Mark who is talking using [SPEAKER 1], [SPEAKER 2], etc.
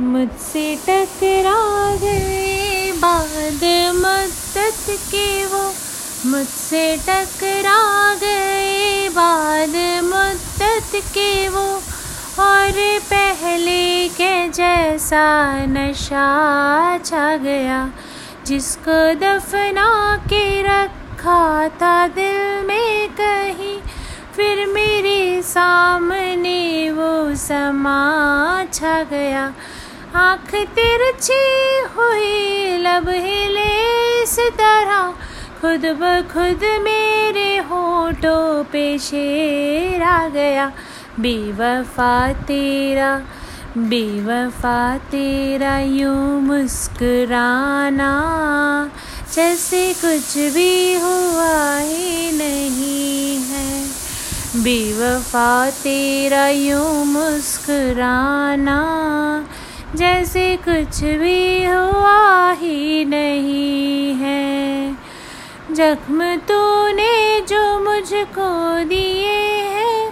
[SPEAKER 1] मुझसे टकरा गए। बाद मद्दत के वो मुझसे टकरा गए। बाद मुद्दत के वो और पहले के जैसा नशा छा गया। जिसको दफना के रखा था दिल में कहीं, फिर मेरे सामने वो समा छा गया। आँख तिरछी हुई लब हिले इस तरह खुद ब खुद मेरे होठों पे शेर आ गया। बेवफा तेरा बेवफा तेरा यूँ मुस्कुराना। जैसे कुछ भी हुआ ही नहीं है। बेवफा तेरा यूँ मुस्कुराना। जैसे कुछ भी हुआ ही नहीं है। जख्म तूने जो मुझको दिए